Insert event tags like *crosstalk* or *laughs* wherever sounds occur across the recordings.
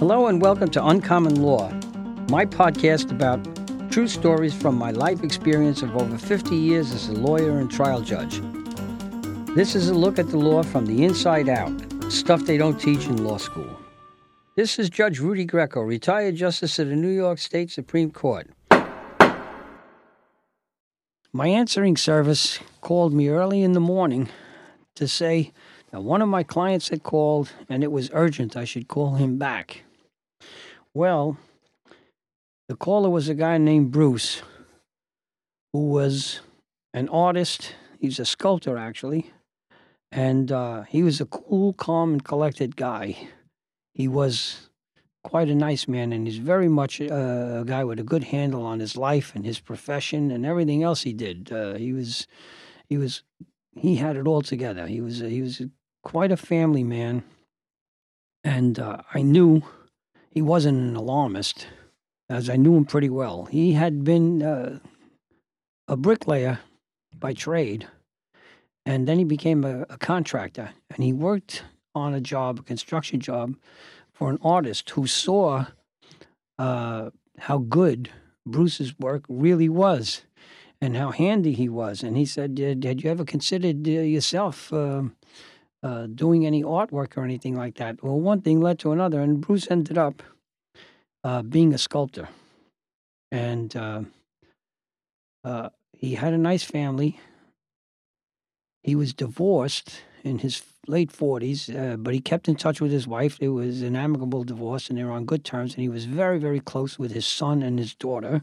Hello and welcome to Uncommon Law, my podcast about true stories from my life experience of over 50 years as a lawyer and trial judge. This is a look at the law from the inside out, stuff they don't teach in law school. This is Judge Rudy Greco, retired justice of the New York State Supreme Court. My answering service called me early in the morning to say that one of my clients had called and it was urgent I should call him back. Well, the caller was a guy named Bruce, who was an artist. He's a sculptor, actually. And uh, he was a cool, calm, and collected guy. He was quite a nice man, and he's very much uh, a guy with a good handle on his life and his profession and everything else he did. Uh, he was, he was, he had it all together. He was, he was quite a family man, and uh, I knew he wasn't an alarmist, as I knew him pretty well. He had been uh, a bricklayer by trade, and then he became a, a contractor, and he worked on a job, a construction job, for an artist who saw uh, how good Bruce's work really was and how handy he was. And he said, Had you ever considered uh, yourself uh, uh, doing any artwork or anything like that? Well, one thing led to another, and Bruce ended up uh, being a sculptor. And uh, uh, he had a nice family. He was divorced in his late 40s, uh, but he kept in touch with his wife. It was an amicable divorce, and they were on good terms. And he was very, very close with his son and his daughter.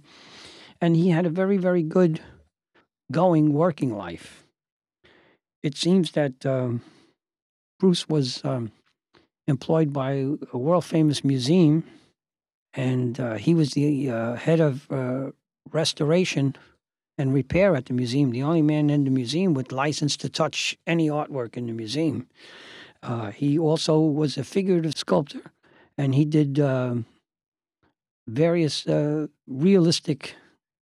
And he had a very, very good going working life. It seems that um, Bruce was um, employed by a world famous museum, and uh, he was the uh, head of uh, restoration and repair at the museum, the only man in the museum with license to touch any artwork in the museum. Uh, he also was a figurative sculptor, and he did uh, various uh, realistic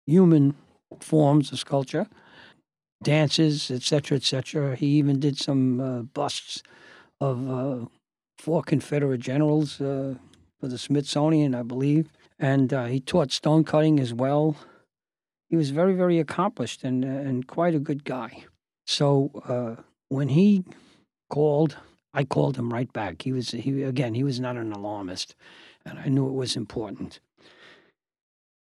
human forms of sculpture, dances, etc., etc. He even did some uh, busts of uh, four Confederate generals uh, for the Smithsonian, I believe, and he taught stone cutting as well he was very, very accomplished and and quite a good guy. So uh, when he called, I called him right back. He was he again. He was not an alarmist, and I knew it was important.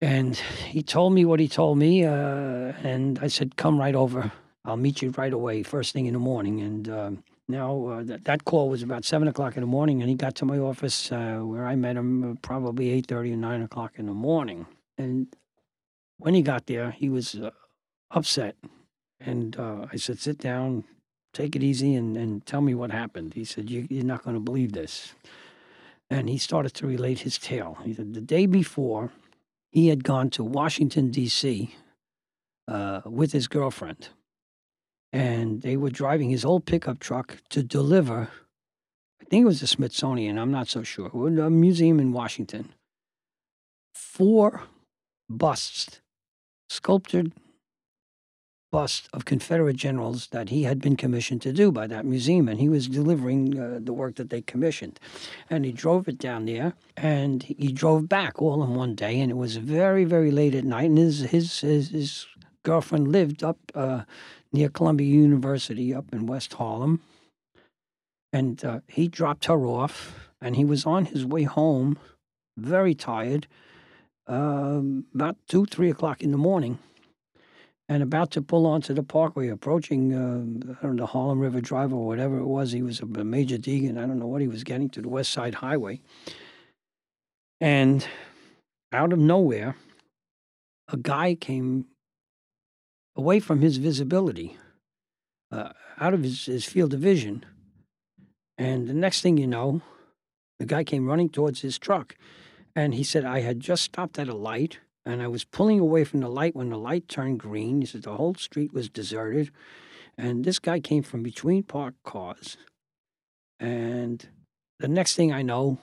And he told me what he told me, uh, and I said, "Come right over. I'll meet you right away, first thing in the morning." And uh, now uh, that that call was about seven o'clock in the morning, and he got to my office uh, where I met him uh, probably eight thirty or nine o'clock in the morning. And when he got there, he was uh, upset. And I said, sit down, take it easy, and, and tell me what happened. He said, you, You're not going to believe this. And he started to relate his tale. He said, The day before, he had gone to Washington, D.C. Uh, with his girlfriend. And they were driving his old pickup truck to deliver, I think it was the Smithsonian, I'm not so sure, a museum in Washington. Four busts sculptured bust of Confederate generals that he had been commissioned to do by that museum, and he was delivering uh, the work that they commissioned. And he drove it down there, and he drove back all in one day, and it was very, very late at night. And his his his, his girlfriend lived up uh, near Columbia University, up in West Harlem, and uh, he dropped her off, and he was on his way home, very tired um, about two, three o'clock in the morning, and about to pull onto the parkway, approaching uh, I don't know Harlem River Drive or whatever it was. He was a, major deegan. I don't know what he was getting to the West Side Highway, and out of nowhere, a guy came away from his visibility, uh, out of his, his field of vision, and the next thing you know, the guy came running towards his truck and he said, I had just stopped at a light and I was pulling away from the light when the light turned green. He said the whole street was deserted. And this guy came from between parked cars. And the next thing I know,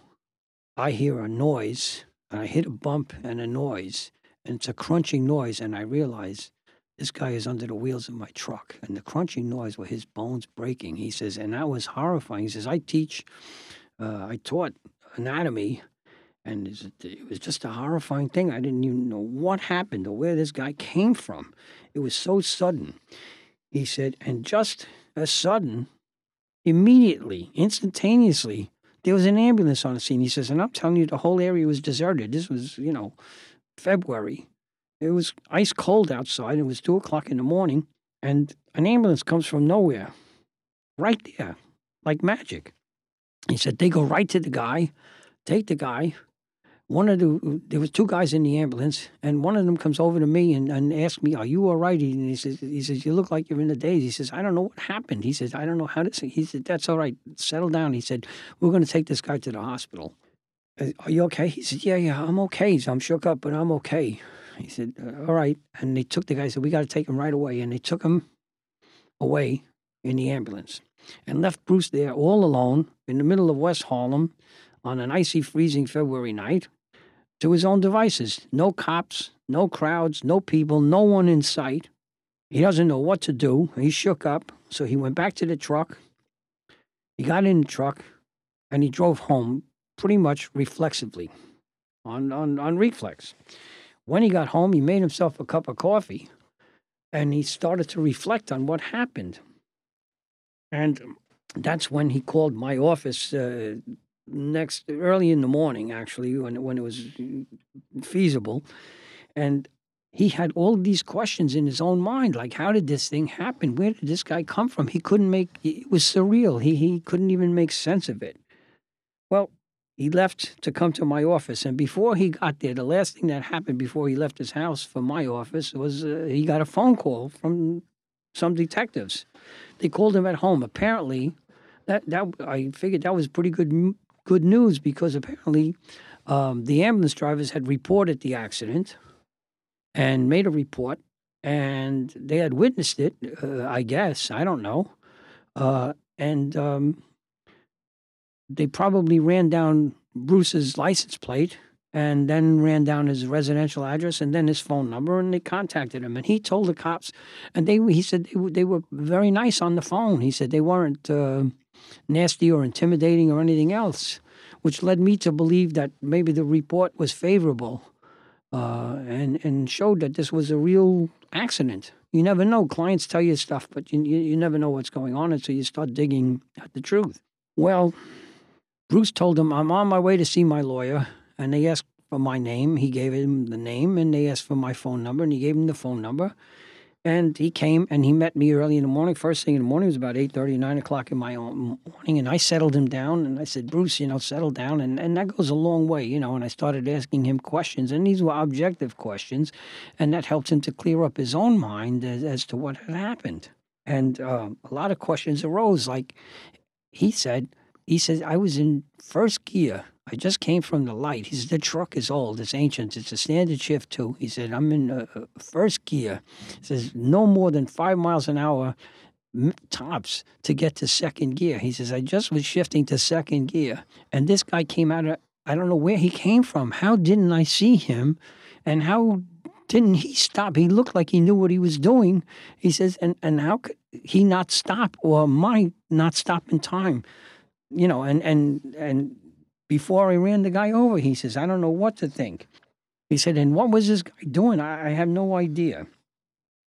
I hear a noise. And I hit a bump and a noise. And it's a crunching noise. And I realize this guy is under the wheels of my truck. And the crunching noise were his bones breaking. He says, and that was horrifying. He says, I teach, uh, I taught anatomy And it was just a horrifying thing. I didn't even know what happened or where this guy came from. It was so sudden. He said, and just as sudden, immediately, instantaneously, there was an ambulance on the scene. He says, and I'm telling you, the whole area was deserted. This was, you know, February. It was ice cold outside. It was two o'clock in the morning, and an ambulance comes from nowhere, right there, like magic. He said they go right to the guy, take the guy. One of the there was two guys in the ambulance, and one of them comes over to me and, and asks me, "Are you all right?" And he says, "He says you look like you're in the daze." He says, "I don't know what happened." He says, "I don't know how to." He said, "That's all right. Settle down." He said, "We're going to take this guy to the hospital." Are you okay? He said, Yeah, yeah, I'm okay. So I'm shook up, but I'm okay. He said, uh, All right. And they took the guy, said, We got to take him right away. And they took him away in the ambulance and left Bruce there all alone in the middle of West Harlem on an icy, freezing February night to his own devices. No cops, no crowds, no people, no one in sight. He doesn't know what to do. He shook up. So he went back to the truck. He got in the truck and he drove home pretty much reflexively on, on, on reflex. When he got home, he made himself a cup of coffee and he started to reflect on what happened. And that's when he called my office uh, next early in the morning, actually, when when it was feasible, and he had all these questions in his own mind, like how did this thing happen? Where did this guy come from? He couldn't make it was surreal. He he couldn't even make sense of it. Well, he left to come to my office. And before he got there, the last thing that happened before he left his house for my office was uh, he got a phone call from some detectives. They called him at home. Apparently, that that I figured that was pretty good good news because apparently um, the ambulance drivers had reported the accident and made a report, and they had witnessed it. Uh, I guess I don't know, uh, and. Um, they probably ran down Bruce's license plate and then ran down his residential address and then his phone number and they contacted him and he told the cops and they he said they, they were very nice on the phone he said they weren't uh, nasty or intimidating or anything else which led me to believe that maybe the report was favorable uh, and and showed that this was a real accident you never know clients tell you stuff but you, you, never know what's going on until you start digging at the truth well Bruce told him, I'm on my way to see my lawyer. And they asked for my name. He gave him the name, and they asked for my phone number, and he gave him the phone number. And he came and he met me early in the morning. First thing in the morning was about 8.30, 9 o'clock in my own morning. And I settled him down and I said, Bruce, you know, settle down. And, and that goes a long way, you know. And I started asking him questions. And these were objective questions. And that helped him to clear up his own mind as, as to what had happened. And uh, a lot of questions arose. Like he said, he says, I was in first gear. I just came from the light. He says, the truck is old. It's ancient. It's a standard shift too. He said, I'm in uh, uh first gear. He says, no more than five miles an hour tops to get to second gear. He says, I just was shifting to second gear. And this guy came out of, I don't know where he came from. How didn't I see him? And how didn't he stop? He looked like he knew what he was doing. He says, and, and how could he not stop or my not stop in time? you know, and and and before I ran the guy over, he says, I don't know what to think. He said, and what was this guy doing? I, I have no idea.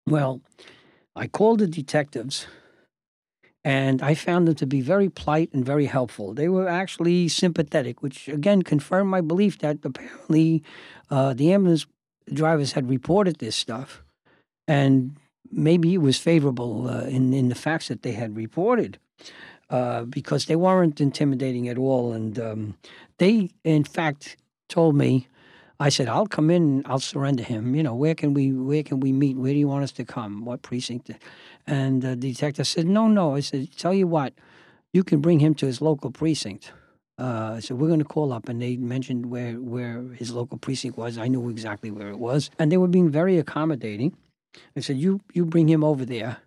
Well, I called the detectives and I found them to be very polite and very helpful. They were actually sympathetic, which again confirmed my belief that apparently uh, the ambulance drivers had reported this stuff, and maybe it was favorable uh, in in the facts that they had reported. Uh, because they weren't intimidating at all. And um, they, in fact, told me, I said, I'll come in, I'll surrender him. You know, where can we where can we meet? Where do you want us to come? What precinct? And the detective said, No, no. I said, Tell you what, you can bring him to his local precinct. Uh, so we're going to call up, and they mentioned where where his local precinct was. I knew exactly where it was, and they were being very accommodating. I said, "You you bring him over there,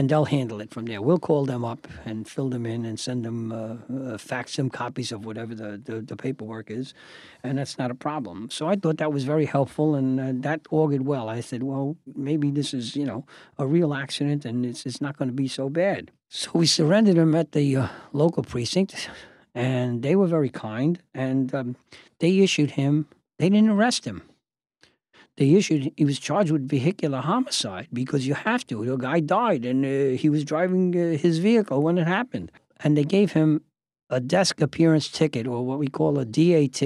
and they'll handle it from there. We'll call them up and fill them in and send them, uh, uh, fax them copies of whatever the, the, the, paperwork is, and that's not a problem. So I thought that was very helpful, and uh, that augured well. I said, well, maybe this is, you know, a real accident, and it's, it's not going to be so bad. *laughs* So we surrendered him at the uh, local precinct, and they were very kind, and um, they issued him. They didn't arrest him. They issued. He was charged with vehicular homicide because you have to. The guy died, and uh, he was driving uh, his vehicle when it happened, and they gave him a desk appearance ticket, or what we call a DAT,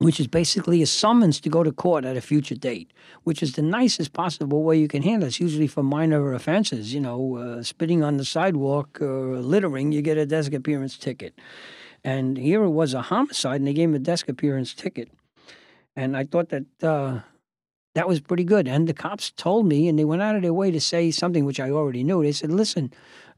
which is basically a summons to go to court at a future date, which is the nicest possible way you can handle it. It's usually for minor offenses, you know, uh, spitting on the sidewalk or littering, you get a desk appearance ticket. And here it was a homicide, and they gave him a desk appearance ticket. And I thought that uh, that was pretty good. And the cops told me, and they went out of their way to say something which I already knew. They said, listen,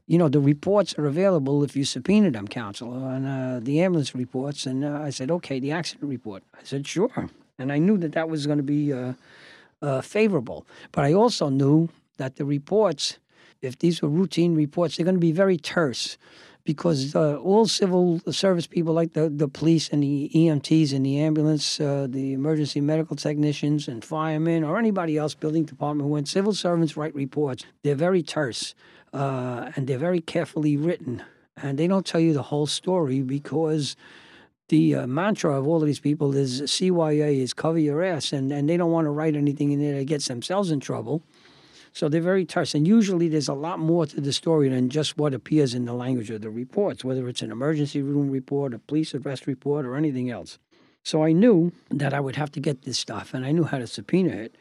you know, the reports are available if you subpoena them, counsel, on uh, the ambulance reports. And uh, I said, okay, the accident report. I said, sure. And I knew that that was going to be uh, uh, favorable. But I also knew that the reports, if these were routine reports, they're going to be very terse because uh, all civil service people, like the, the police and the EMTs and the ambulance, uh, the emergency medical technicians and firemen, or anybody else, building department, when civil servants write reports, they're very terse uh, and they're very carefully written, and they don't tell you the whole story because the uh, mantra of all of these people is CYA is cover your ass, and, and they don't want to write anything in there that gets themselves in trouble. So they're very terse, and usually there's a lot more to the story than just what appears in the language of the reports, whether it's an emergency room report, a police arrest report, or anything else. So I knew that I would have to get this stuff, and I knew how to subpoena it.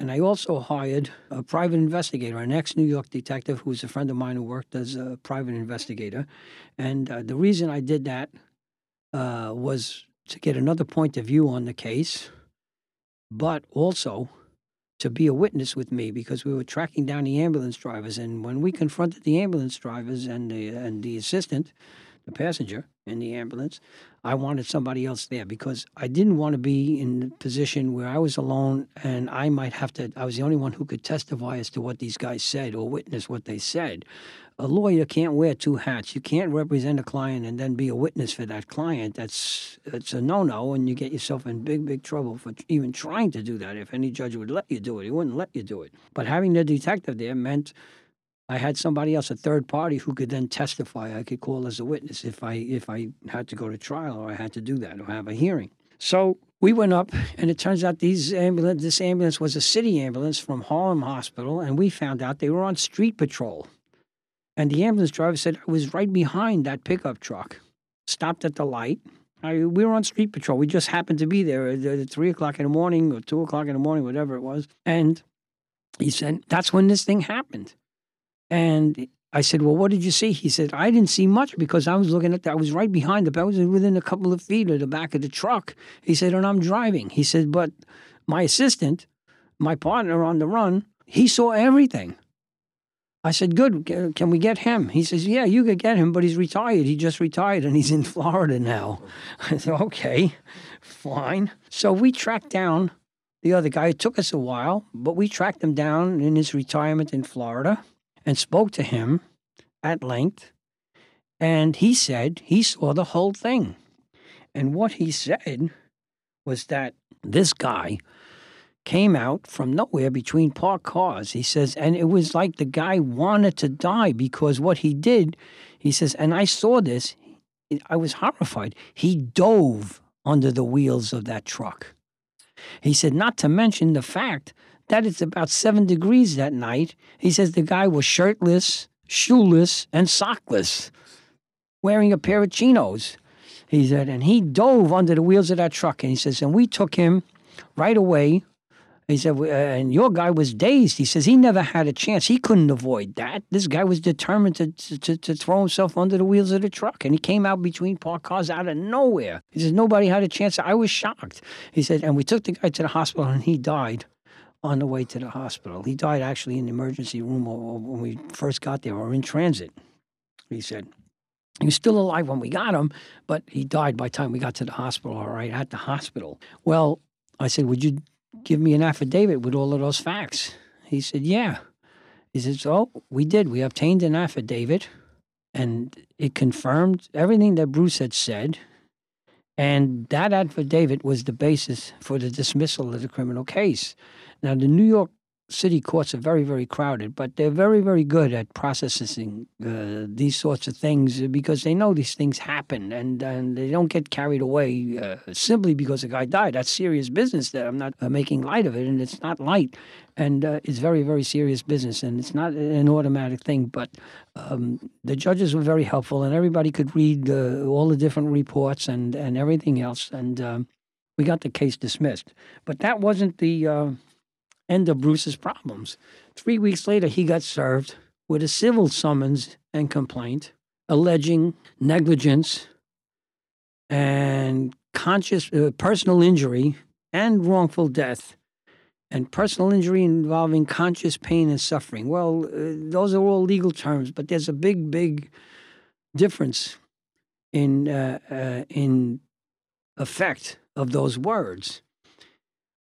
And I also hired a private investigator, an ex New York detective who's a friend of mine who worked as a private investigator. And uh, the reason I did that uh, was to get another point of view on the case, but also to be a witness with me because we were tracking down the ambulance drivers. And when we confronted the ambulance drivers and the, and the assistant, the passenger in the ambulance, I wanted somebody else there because I didn't want to be in the position where I was alone and I might have to, I was the only one who could testify as to what these guys said or witness what they said. A lawyer can't wear two hats. You can't represent a client and then be a witness for that client. That's it's a no-no, and you get yourself in big, big trouble for even trying to do that. If any judge would let you do it, he wouldn't let you do it. But having the detective there meant I had somebody else, a third party, who could then testify. I could call as a witness if I if I had to go to trial or I had to do that or have a hearing. So we went up, and it turns out these ambulance this ambulance was a city ambulance from Harlem Hospital, and we found out they were on street patrol. And the ambulance driver said I was right behind that pickup truck, stopped at the light. I, we were on street patrol. We just happened to be there at, three o'clock in the morning or two o'clock in the morning, whatever it was. And he said that's when this thing happened. And I said, Well, what did you see? He said, I didn't see much because I was looking at that. I was right behind the, I was within a couple of feet of the back of the truck. He said, And I'm driving. He said, But my assistant, my partner on the run, he saw everything. I said, Good. Can we get him? He says, Yeah, you could get him, but he's retired. He just retired and he's in Florida now. *laughs* I said, Okay, fine. So we tracked down the other guy. It took us a while, but we tracked him down in his retirement in Florida and spoke to him at length. And he said he saw the whole thing. And what he said was that this guy came out from nowhere between parked cars. He says, and it was like the guy wanted to die because what he did, he says, and I saw this, I was horrified. He dove under the wheels of that truck. He said, not to mention the fact that it's about seven degrees that night. He says the guy was shirtless, shoeless, and sockless, wearing a pair of chinos. He said, and he dove under the wheels of that truck. And he says, and we took him right away. He said, uh, and your guy was dazed. He says he never had a chance. He couldn't avoid that. This guy was determined to, to, to throw himself under the wheels of the truck. And he came out between parked cars out of nowhere. He says, nobody had a chance. I was shocked. He said, and we took the guy to the hospital and he died on the way to the hospital. He died actually in the emergency room when we first got there, or in transit. He said he was still alive when we got him, but he died by the time we got to the hospital. All right, at the hospital. Well, I said, "Would you give me an affidavit with all of those facts?" He said, "Yeah." He said, Oh, we did. We obtained an affidavit, and it confirmed everything that Bruce had said." And that affidavit was the basis for the dismissal of the criminal case. Now, the New York city courts are very, very crowded, but they're very, very good at processing uh, these sorts of things because they know these things happen and, and they don't get carried away uh, simply because a guy died. That's serious business. That I'm not uh, making light of it, and it's not light, and uh, it's very, very serious business, and it's not an automatic thing. But um, the judges were very helpful, and everybody could read all the different reports and and everything else, and um, we got the case dismissed. But that wasn't the uh, end of Bruce's problems. Three weeks later, he got served with a civil summons and complaint alleging negligence and conscious uh, personal injury and wrongful death and personal injury involving conscious pain and suffering. Well, uh, those are all legal terms, but there's a big, big difference in uh, uh in effect of those words.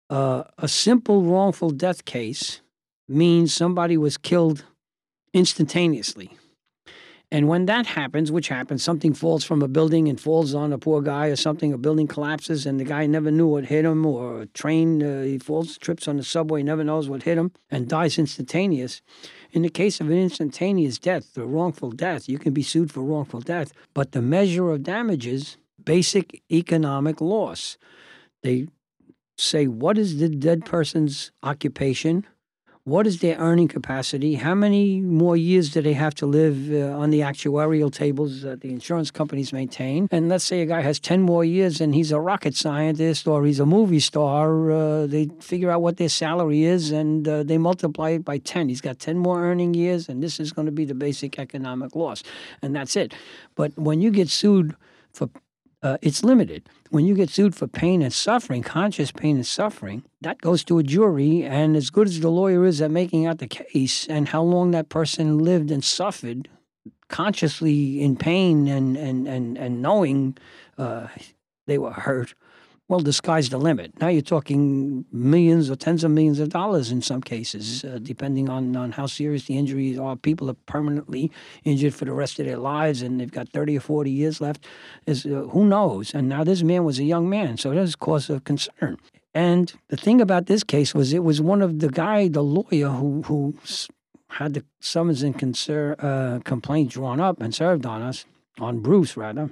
Uh, a simple wrongful death case means somebody was killed instantaneously. And when that happens, which happens, something falls from a building and falls on a poor guy or something, a building collapses and the guy never knew what hit him, or a train, uh, he falls, trips on the subway, never knows what hit him, and dies instantaneous. In the case of an instantaneous death, a wrongful death, you can be sued for wrongful death, but the measure of damages, basic economic loss. They say what is the dead person's occupation, what is their earning capacity, how many more years do they have to live uh, on the actuarial tables that the insurance companies maintain. And let's say a guy has 10 more years and he's a rocket scientist or he's a movie star, uh, they figure out what their salary is and uh, they multiply it by 10. He's got 10 more earning years and this is going to be the basic economic loss. And that's it. But when you get sued for uh, it's limited. When you get sued for pain and suffering, conscious pain and suffering, that goes to a jury. And as good as the lawyer is at making out the case and how long that person lived and suffered consciously in pain and, and, and, and knowing uh, they were hurt, well, the sky's the limit. Now you're talking millions or tens of millions of dollars in some cases, uh, depending on, on how serious the injuries are. People are permanently injured for the rest of their lives, and they've got 30 or 40 years left. Is uh, Who knows? And now this man was a young man, so that's cause of concern. And the thing about this case was it was one of the guy, the lawyer who, who had the summons and concern, uh, complaint drawn up and served on us, on Bruce rather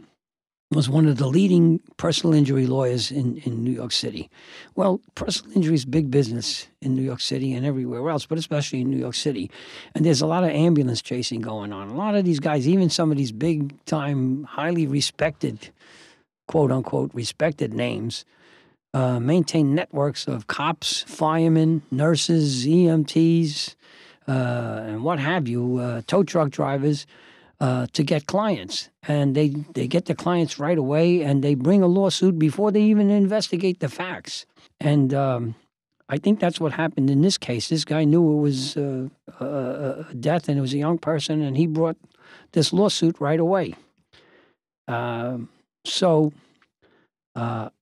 was one of the leading personal injury lawyers in, in New York City. Well, personal injury is big business in New York City and everywhere else, but especially in New York City. And there's a lot of ambulance chasing going on. A lot of these guys, even some of these big time, highly respected, quote unquote, respected names, uh, maintain networks of cops, firemen, nurses, EMTs, uh, and what have you, uh, tow truck drivers uh, to get clients, and they they get the clients right away, and they bring a lawsuit before they even investigate the facts. And um, I think that's what happened in this case. This guy knew it was uh, a, death, and it was a young person, and he brought this lawsuit right away. Uh, so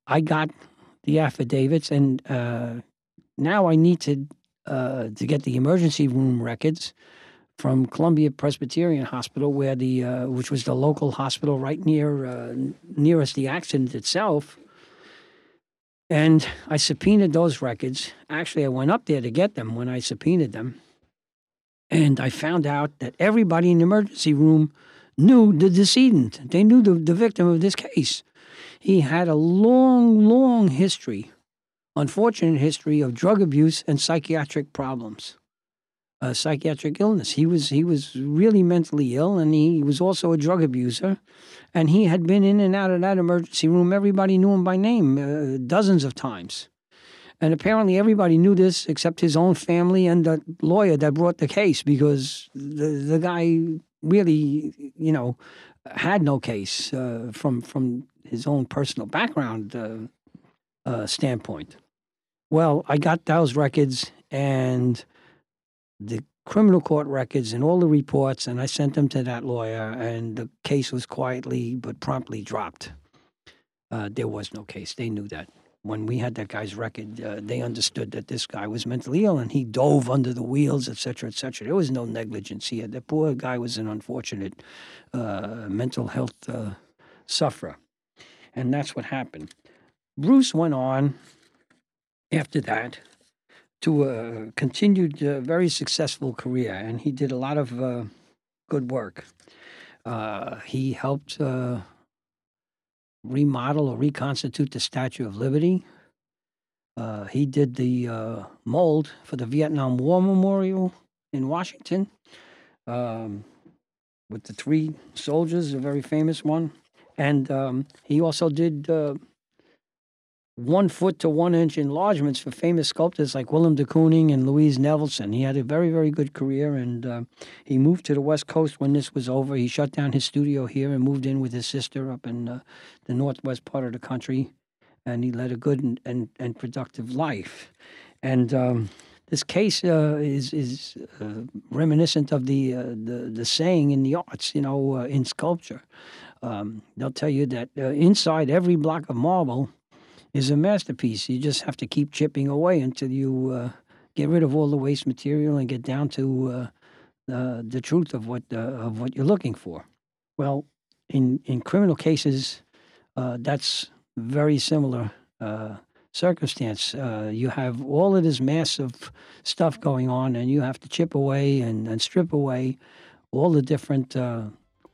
I got the affidavits, and uh, now I need to uh, to get the emergency room records from Columbia Presbyterian Hospital, where the uh, which was the local hospital right near uh, nearest the accident itself. And I subpoenaed those records. Actually, I went up there to get them when I subpoenaed them, and I found out that everybody in the emergency room knew the decedent. They knew the, the victim of this case. He had a long, long history, unfortunate history of drug abuse and psychiatric problems a psychiatric illness. He was he was really mentally ill, and he was also a drug abuser, and he had been in and out of that emergency room. Everybody knew him by name uh, dozens of times, and apparently everybody knew this except his own family and the lawyer that brought the case because the the guy really you know had no case uh, from from his own personal background uh, uh standpoint. Well, I got those records and the criminal court records and all the reports, and I sent them to that lawyer, and the case was quietly but promptly dropped. Uh, there was no case. They knew that. When we had that guy's record, uh, they understood that this guy was mentally ill and he dove under the wheels, et cetera, et cetera. There was no negligence here. The poor guy was an unfortunate uh, mental health uh, sufferer. And that's what happened. Bruce went on after that to a continued uh, very successful career, and he did a lot of uh, good work. Uh, he helped uh, remodel or reconstitute the Statue of Liberty. Uh, he did the uh, mold for the Vietnam War Memorial in Washington um, with the three soldiers, a very famous one. And um, he also did one foot to one inch enlargements for famous sculptors like Willem de Kooning and Louise Nevelson. He had a very, very good career, and uh, he moved to the West Coast when this was over. He shut down his studio here and moved in with his sister up in uh, the northwest part of the country, and he led a good and, and, and productive life. And um, this case uh, is is uh, reminiscent of the, uh, the the saying in the arts, you know, uh, in sculpture. Um, they'll tell you that inside every block of marble is a masterpiece. You just have to keep chipping away until you uh, get rid of all the waste material and get down to uh, the truth of what uh, of what you're looking for. Well, in in criminal cases, uh, that's very similar uh, circumstance. Uh, you have all of this massive stuff going on, and you have to chip away and, and strip away all the different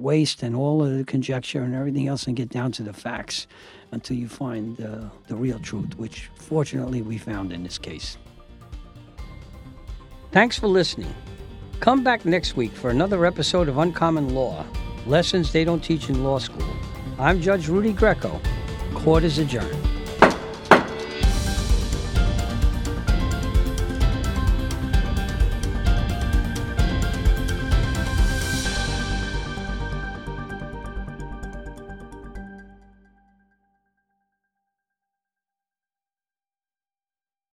waste and all of the conjecture and everything else and get down to the facts until you find uh, the real truth, which fortunately we found in this case. Thanks for listening. Come back next week for another episode of Uncommon Law Lessons They Don't Teach in Law School. I'm Judge Rudy Greco. Court is adjourned.